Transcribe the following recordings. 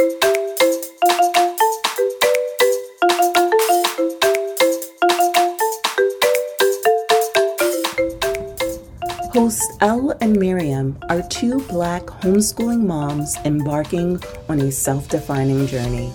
Hosts Elle and Miriam are two black homeschooling moms embarking on a self defining journey.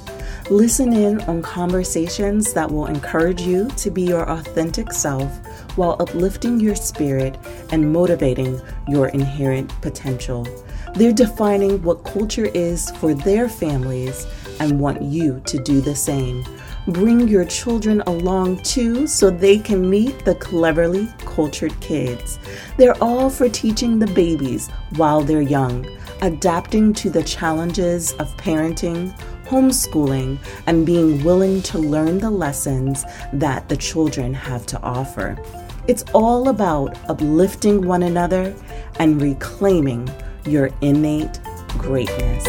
Listen in on conversations that will encourage you to be your authentic self while uplifting your spirit and motivating your inherent potential. They're defining what culture is for their families and want you to do the same. Bring your children along too so they can meet the cleverly cultured kids. They're all for teaching the babies while they're young, adapting to the challenges of parenting, homeschooling, and being willing to learn the lessons that the children have to offer. It's all about uplifting one another and reclaiming your innate greatness.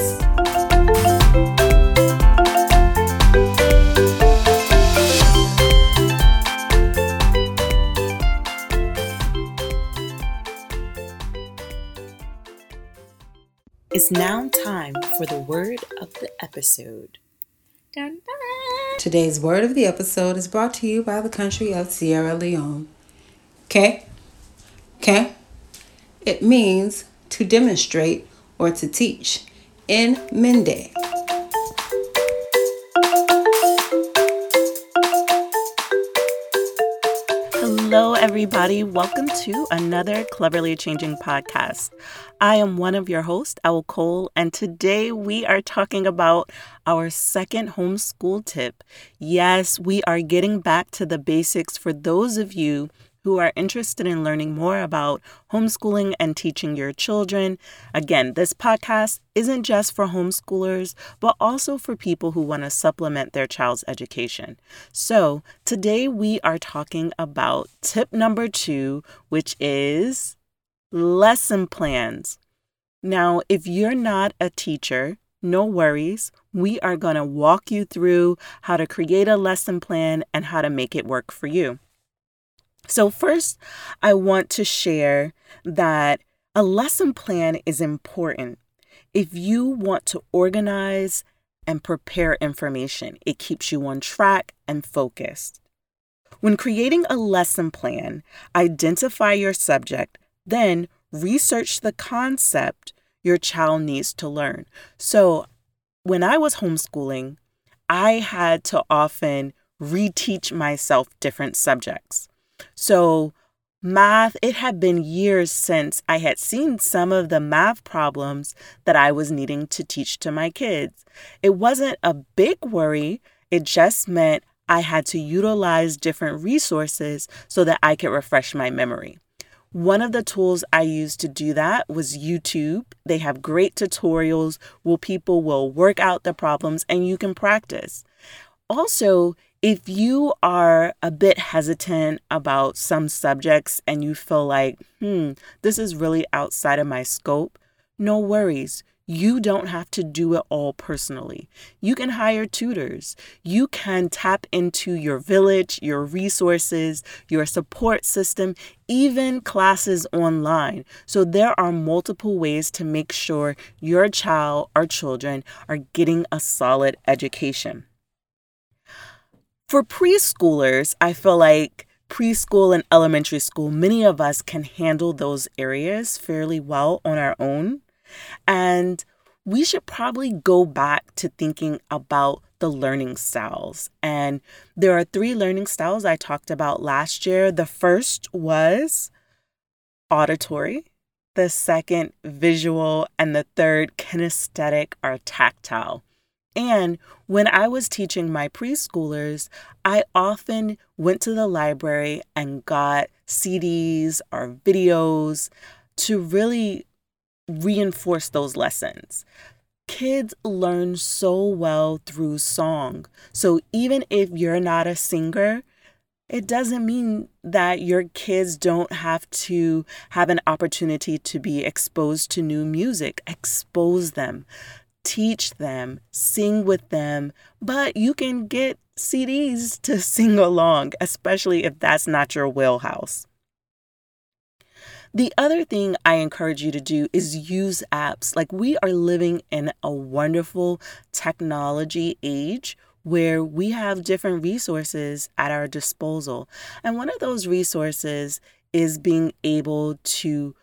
It's now time for the word of the episode. Dun, dun. Today's word of the episode is brought to you by the country of Sierra Leone. Okay? Okay? It means to demonstrate or to teach in Mende. Hello, everybody. Welcome to another Cleverly Changing podcast. I am one of your hosts, Elle Cole, and today we are talking about our second homeschool tip. Yes, we are getting back to the basics for those of you who are interested in learning more about homeschooling and teaching your children. Again, this podcast isn't just for homeschoolers, but also for people who want to supplement their child's education. So, today we are talking about tip number two, which is lesson plans. Now, if you're not a teacher, no worries. We are going to walk you through how to create a lesson plan and how to make it work for you. So, first, I want to share that a lesson plan is important. If you want to organize and prepare information, it keeps you on track and focused. When creating a lesson plan, identify your subject, then research the concept your child needs to learn. So, when I was homeschooling, I had to often reteach myself different subjects. So, math, it had been years since I had seen some of the math problems that I was needing to teach to my kids. It wasn't a big worry, it just meant I had to utilize different resources so that I could refresh my memory. One of the tools I used to do that was YouTube. They have great tutorials where people will work out the problems and you can practice. Also, if you are a bit hesitant about some subjects and you feel like, hmm, this is really outside of my scope, no worries. You don't have to do it all personally. You can hire tutors. You can tap into your village, your resources, your support system, even classes online. So, there are multiple ways to make sure your child or children are getting a solid education. For preschoolers, I feel like preschool and elementary school, many of us can handle those areas fairly well on our own. And we should probably go back to thinking about the learning styles. And there are three learning styles I talked about last year. The first was auditory, the second, visual, and the third, kinesthetic or tactile. And when I was teaching my preschoolers, I often went to the library and got CDs or videos to really reinforce those lessons. Kids learn so well through song. So even if you're not a singer, it doesn't mean that your kids don't have to have an opportunity to be exposed to new music. Expose them teach them, sing with them, but you can get CDs to sing along, especially if that's not your wheelhouse. The other thing I encourage you to do is use apps. Like we are living in a wonderful technology age where we have different resources at our disposal. And one of those resources is being able to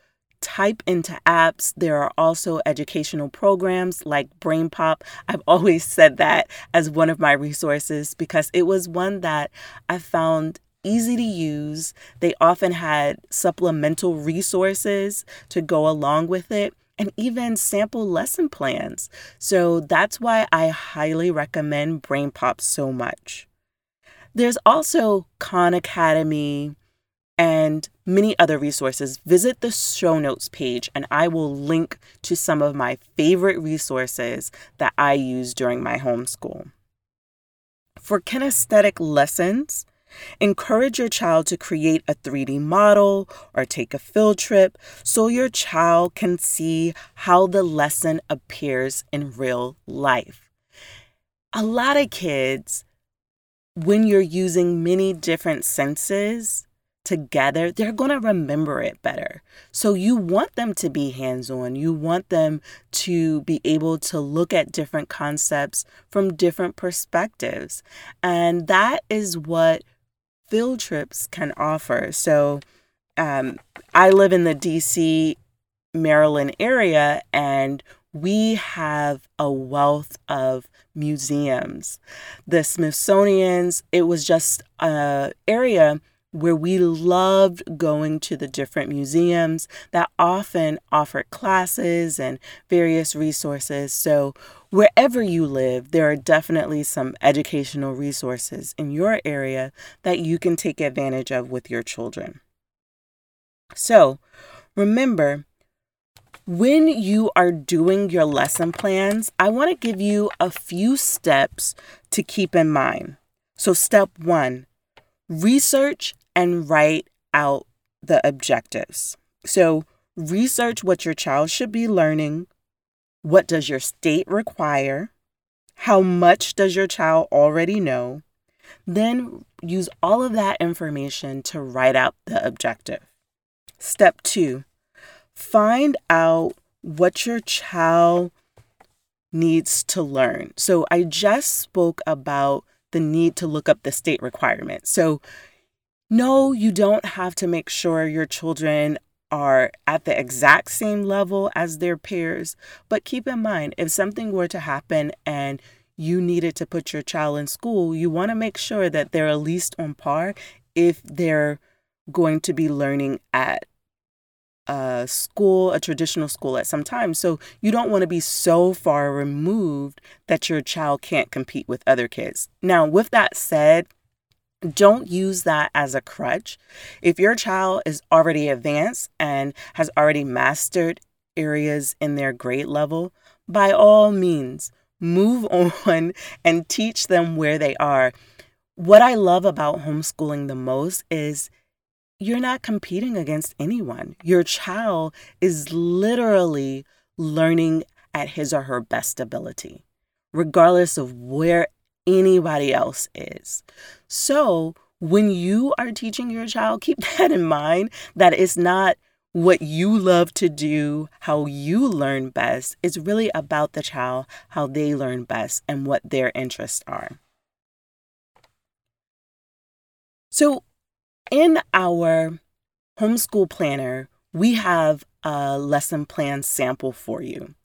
type into apps. There are also educational programs like BrainPop. I've always said that as one of my resources because it was one that I found easy to use. They often had supplemental resources to go along with it and even sample lesson plans. So that's why I highly recommend BrainPop so much. There's also Khan Academy, and many other resources, visit the show notes page and I will link to some of my favorite resources that I use during my homeschool. For kinesthetic lessons, encourage your child to create a 3D model or take a field trip so your child can see how the lesson appears in real life. A lot of kids, when you're using many different senses, together, they're going to remember it better. So you want them to be hands on. You want them to be able to look at different concepts from different perspectives. And that is what field trips can offer. So um, I live in the DC, Maryland area, and we have a wealth of museums. The Smithsonian's, it was just an area where we loved going to the different museums that often offered classes and various resources. So, wherever you live, there are definitely some educational resources in your area that you can take advantage of with your children. So, remember, when you are doing your lesson plans, I want to give you a few steps to keep in mind. So, step one research and write out the objectives. So, research what your child should be learning. What does your state require? How much does your child already know? Then use all of that information to write out the objective. Step two, find out what your child needs to learn. So I just spoke about the need to look up the state requirements. So no, you don't have to make sure your children are at the exact same level as their peers, but keep in mind if something were to happen and you needed to put your child in school, you want to make sure that they're at least on par if they're going to be learning at a school, a traditional school at some time. So you don't want to be so far removed that your child can't compete with other kids. Now, with that said, don't use that as a crutch. If your child is already advanced and has already mastered areas in their grade level, by all means, move on and teach them where they are. What I love about homeschooling the most is you're not competing against anyone. Your child is literally learning at his or her best ability, regardless of where anybody else is. So, when you are teaching your child, keep that in mind that it's not what you love to do, how you learn best. It's really about the child, how they learn best, and what their interests are. So, in our homeschool planner, we have a lesson plan sample for you.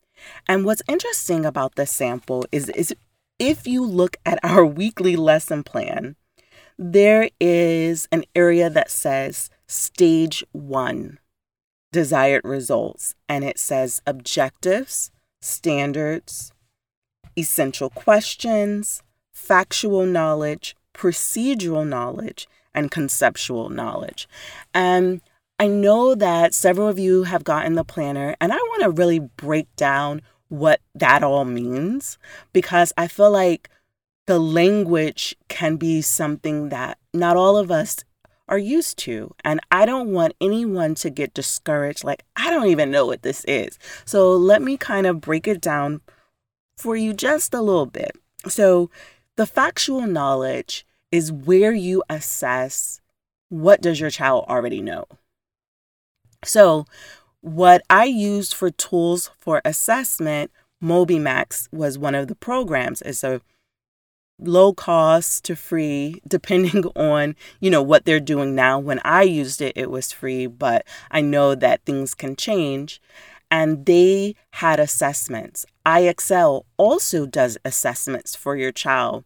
And what's interesting about this sample is, is if you look at our weekly lesson plan, there is an area that says stage one, desired results, and it says objectives, standards, essential questions, factual knowledge, procedural knowledge, and conceptual knowledge. And I know that several of you have gotten the planner, and I want to really break down what that all means because I feel like the language can be something that not all of us are used to. And I don't want anyone to get discouraged, like, I don't even know what this is. So let me kind of break it down for you just a little bit. So, the factual knowledge is where you assess what does your child already know. So, what I used for tools for assessment, MobyMax was one of the programs. It's a low cost to free depending on you know what they're doing now. When i used it it was free but i know that things can change. And they had assessments. IXL also does assessments for your child.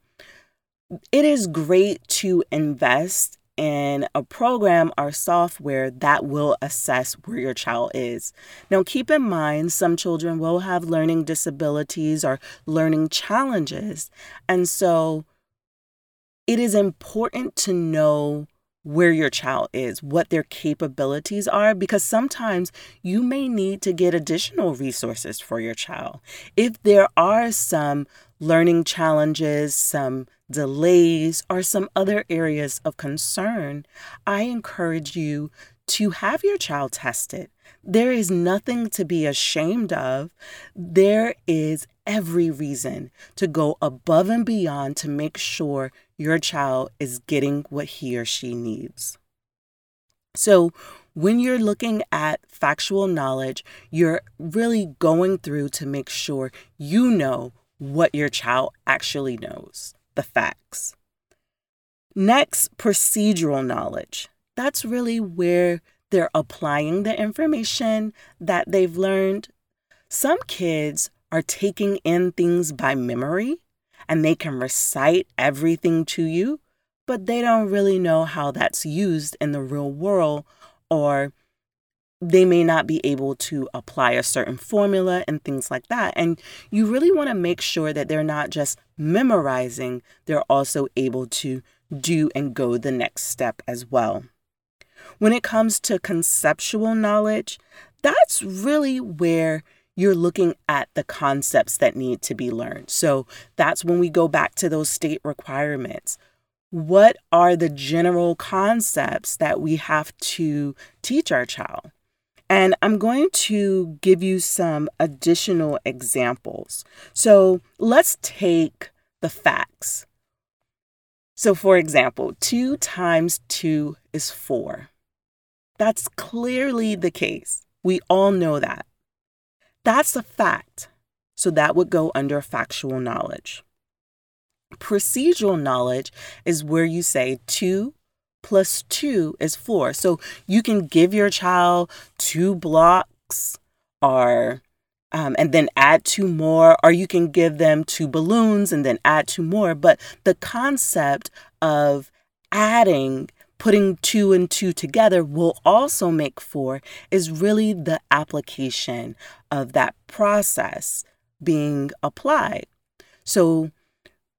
It is great to invest in a program or software that will assess where your child is. Now, keep in mind, some children will have learning disabilities or learning challenges. And so it is important to know where your child is, what their capabilities are, because sometimes you may need to get additional resources for your child. If there are some learning challenges, some delays, or some other areas of concern, I encourage you to have your child tested. There is nothing to be ashamed of. There is every reason to go above and beyond to make sure your child is getting what he or she needs. So, when you're looking at factual knowledge, you're really going through to make sure you know what your child actually knows, the facts. Next, procedural knowledge. That's really where they're applying the information that they've learned. Some kids are taking in things by memory and they can recite everything to you, but they don't really know how that's used in the real world, or they may not be able to apply a certain formula and things like that. And you really want to make sure that they're not just memorizing, they're also able to do and go the next step as well. When it comes to conceptual knowledge, that's really where you're looking at the concepts that need to be learned. So that's when we go back to those state requirements. What are the general concepts that we have to teach our child? And I'm going to give you some additional examples. So let's take the facts. So, for example, 2 times 2 is 4. That's clearly the case. We all know that. That's a fact. So that would go under factual knowledge. Procedural knowledge is where you say 2 plus 2 is 4. So you can give your child two blocks or um, and then add two more, or you can give them two balloons and then add two more. But the concept of adding putting two and two together will also make four is really the application of that process being applied. So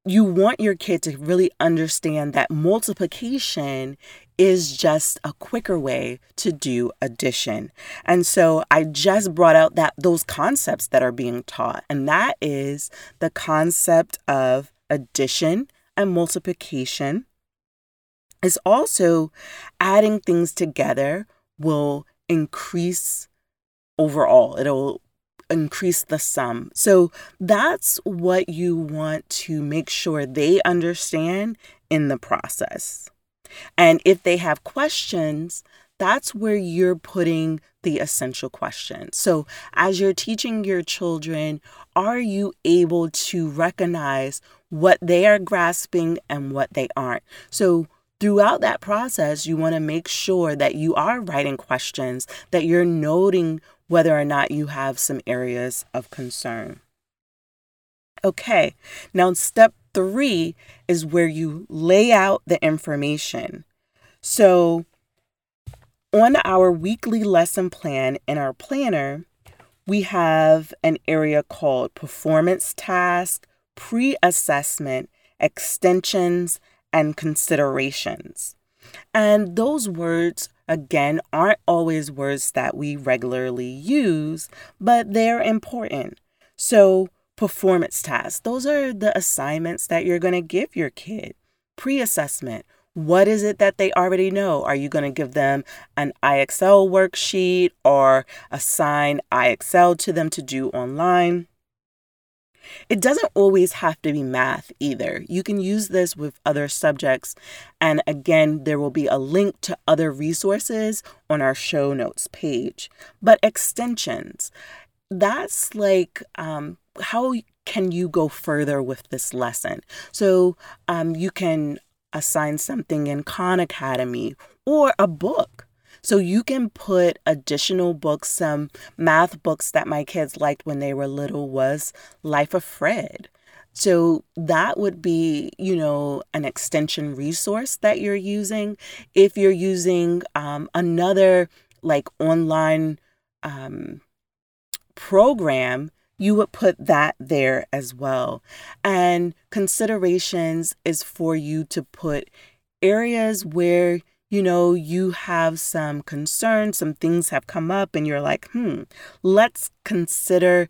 you want your kid to really understand that multiplication is just a quicker way to do addition. And so I just brought out that those concepts that are being taught and that is the concept of addition and multiplication is also adding things together will increase overall. It'll increase the sum. So that's what you want to make sure they understand in the process. And if they have questions, that's where you're putting the essential questions. So, as you're teaching your children, are you able to recognize what they are grasping and what they aren't? So, throughout that process, you want to make sure that you are writing questions, that you're noting whether or not you have some areas of concern. Okay, now step three is where you lay out the information. So, on our weekly lesson plan in our planner, we have an area called performance task, pre assessment, extensions, and considerations. And those words, again, aren't always words that we regularly use, but they're important. So, performance tasks, those are the assignments that you're going to give your kid. Pre assessment, what is it that they already know? Are you going to give them an IXL worksheet or assign IXL to them to do online? It doesn't always have to be math either. You can use this with other subjects. And again, there will be a link to other resources on our show notes page. But extensions, that's like um, how can you go further with this lesson? So um, you can assign something in Khan Academy or a book. So you can put additional books, some math books that my kids liked when they were little was Life of Fred. So that would be, you know, an extension resource that you're using. If you're using um, another like online um, program, you would put that there as well. And considerations is for you to put areas where you know you have some concerns, some things have come up, and you're like, hmm, let's consider.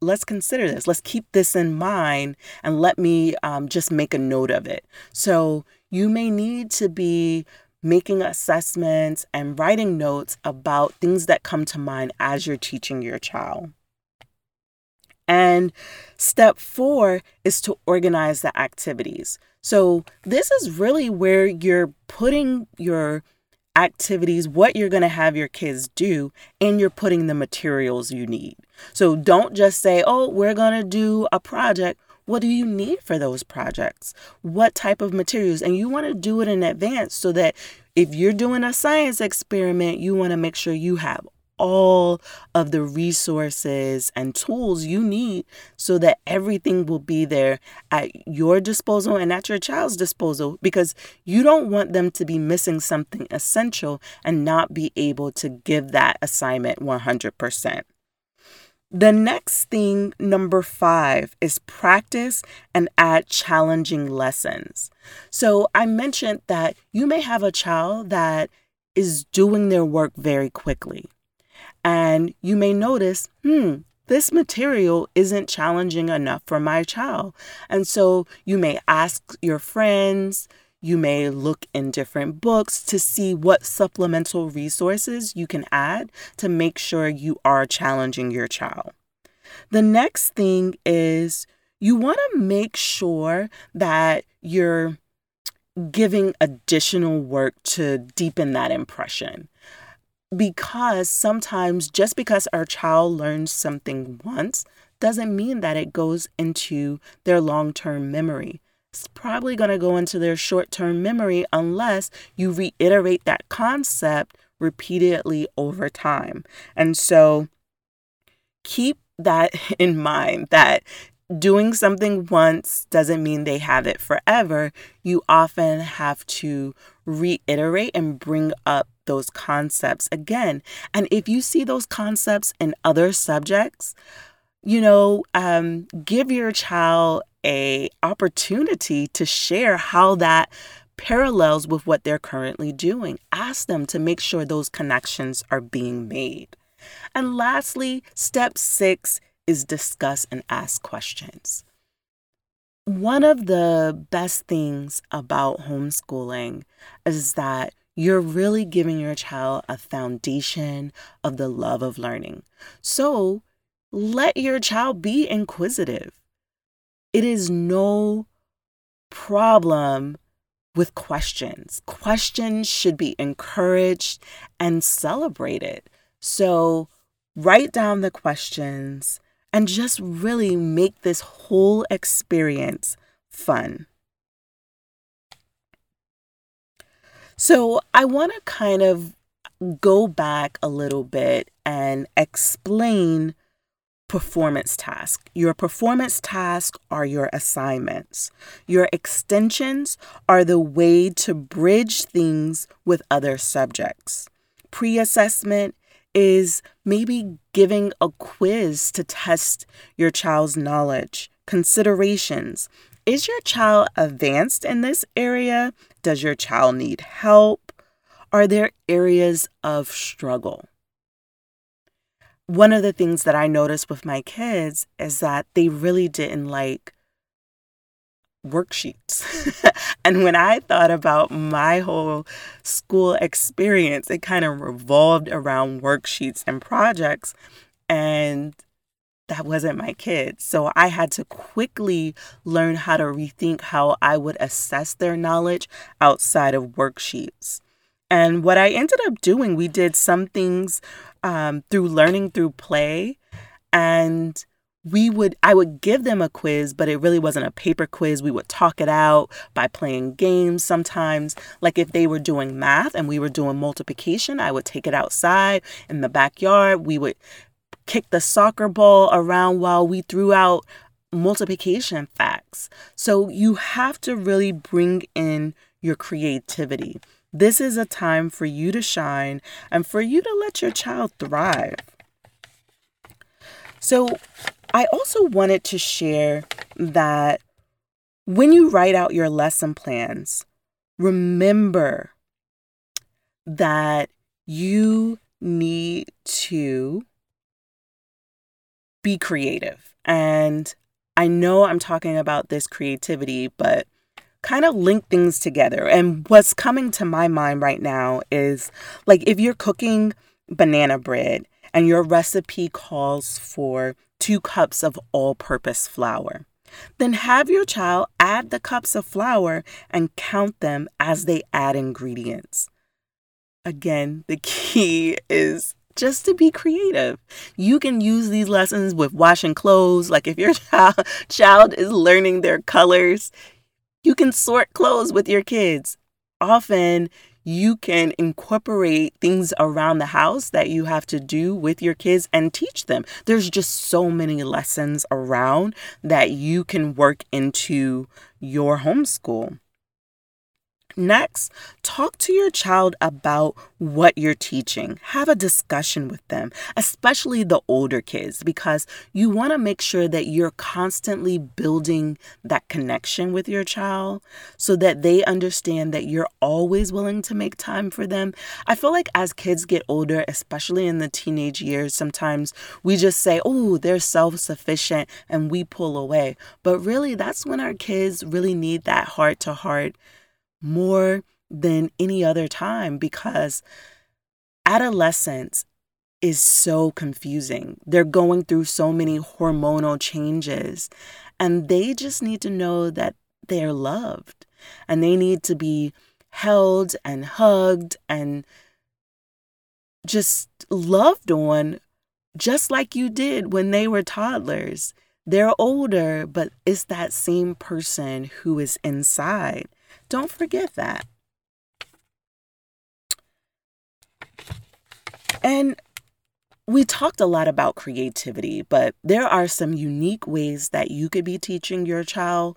Let's consider this. Let's keep this in mind and let me um, just make a note of it. So, you may need to be making assessments and writing notes about things that come to mind as you're teaching your child. And step four is to organize the activities. So, this is really where you're putting your activities, what you're going to have your kids do, and you're putting the materials you need. So, don't just say, oh, we're going to do a project. What do you need for those projects? What type of materials? And you want to do it in advance so that if you're doing a science experiment, you want to make sure you have all of the resources and tools you need so that everything will be there at your disposal and at your child's disposal because you don't want them to be missing something essential and not be able to give that assignment 100%. The next thing, number five, is practice and add challenging lessons. So I mentioned that you may have a child that is doing their work very quickly. And you may notice, hmm, this material isn't challenging enough for my child. And so you may ask your friends, you may look in different books to see what supplemental resources you can add to make sure you are challenging your child. The next thing is you want to make sure that you're giving additional work to deepen that impression because sometimes just because our child learns something once doesn't mean that it goes into their long term memory. It's probably going to go into their short term memory unless you reiterate that concept repeatedly over time. And so keep that in mind that doing something once doesn't mean they have it forever. You often have to reiterate and bring up those concepts again. And if you see those concepts in other subjects, you know, um, give your child a opportunity to share how that parallels with what they're currently doing. Ask them to make sure those connections are being made. And lastly, step six is discuss and ask questions. One of the best things about homeschooling is that you're really giving your child a foundation of the love of learning. So let your child be inquisitive. It is no problem with questions. Questions should be encouraged and celebrated. So write down the questions and just really make this whole experience fun. So, I want to kind of go back a little bit and explain performance tasks. Your performance tasks are your assignments. Your extensions are the way to bridge things with other subjects. Pre assessment is maybe giving a quiz to test your child's knowledge. Considerations Is your child advanced in this area? Does your child need help? Are there areas of struggle? One of the things that I noticed with my kids is that they really didn't like worksheets. and when I thought about my whole school experience, it kind of revolved around worksheets and projects. And that wasn't my kid. So I had to quickly learn how to rethink how I would assess their knowledge outside of worksheets. And what I ended up doing, we did some things um, through learning through play. And we would, I would give them a quiz, but it really wasn't a paper quiz. We would talk it out by playing games sometimes. Like if they were doing math and we were doing multiplication, I would take it outside in the backyard. We would kick the soccer ball around while we threw out multiplication facts. So you have to really bring in your creativity. This is a time for you to shine and for you to let your child thrive. So, I also wanted to share that when you write out your lesson plans, remember that you need to be creative. And I know I'm talking about this creativity, but kind of link things together. And what's coming to my mind right now is like if you're cooking banana bread and your recipe calls for two cups of all purpose flour, then have your child add the cups of flour and count them as they add ingredients. Again, the key is just to be creative. You can use these lessons with washing clothes. Like if your child, child is learning their colors, you can sort clothes with your kids. Often you can incorporate things around the house that you have to do with your kids and teach them. There's just so many lessons around that you can work into your homeschool. Next, talk to your child about what you're teaching. Have a discussion with them, especially the older kids, because you want to make sure that you're constantly building that connection with your child so that they understand that you're always willing to make time for them. I feel like as kids get older, especially in the teenage years, sometimes we just say, oh, they're self sufficient and we pull away. But really, that's when our kids really need that heart to heart more than any other time because adolescence is so confusing. They're going through so many hormonal changes, and they just need to know that they're loved and they need to be held and hugged and just loved on just like you did when they were toddlers. They're older, but it's that same person who is inside. Don't forget that. And we talked a lot about creativity, but there are some unique ways that you could be teaching your child.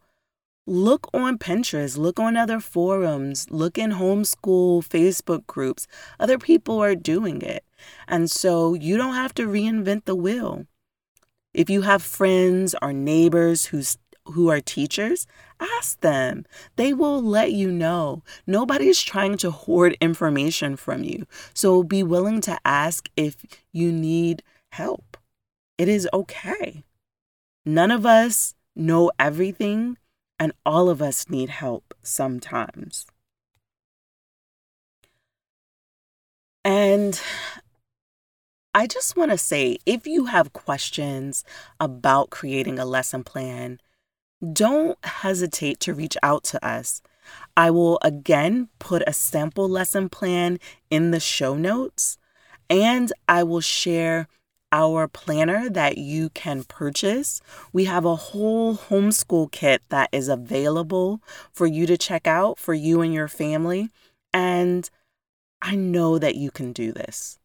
Look on Pinterest, look on other forums, look in homeschool Facebook groups. Other people are doing it. And so you don't have to reinvent the wheel. If you have friends or neighbors who's who are teachers, ask them. They will let you know. Nobody is trying to hoard information from you. So be willing to ask if you need help. It is okay. None of us know everything, and all of us need help sometimes. And I just want to say if you have questions about creating a lesson plan, don't hesitate to reach out to us. I will again put a sample lesson plan in the show notes, and I will share our planner that you can purchase. We have a whole homeschool kit that is available for you to check out for you and your family. And I know that you can do this.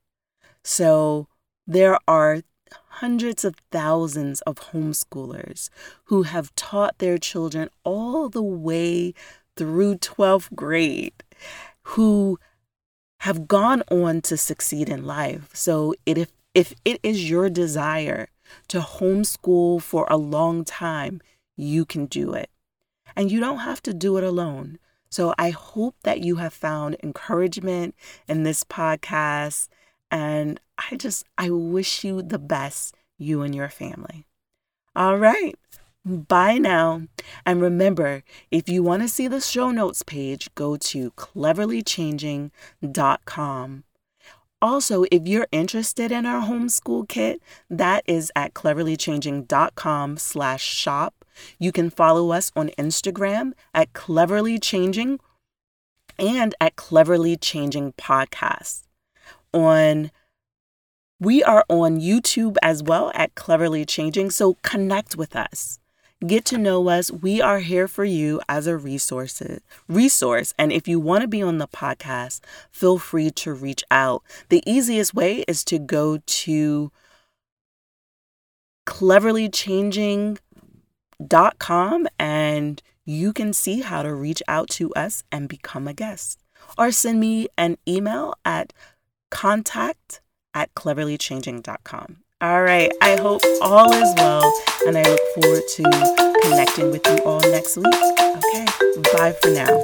So there are hundreds of thousands of homeschoolers who have taught their children all the way through 12th grade who have gone on to succeed in life. So if, if it is your desire to homeschool for a long time, you can do it. And you don't have to do it alone. So I hope that you have found encouragement in this podcast and I just, I wish you the best, you and your family. All right. Bye now. And remember, if you want to see the show notes page, go to cleverlychanging.com. Also, if you're interested in our homeschool kit, that is at cleverlychanging.com slash shop. You can follow us on Instagram at cleverlychanging and at cleverly changing. On we are on YouTube as well at Cleverly Changing, so connect with us. Get to know us. We are here for you as a resource. Resource, and if you want to be on the podcast, feel free to reach out. The easiest way is to go to cleverlychanging.com and you can see how to reach out to us and become a guest. Or send me an email at contact at cleverlychanging.com. All right. I hope all is well, and I look forward to connecting with you all next week. Okay. Bye for now.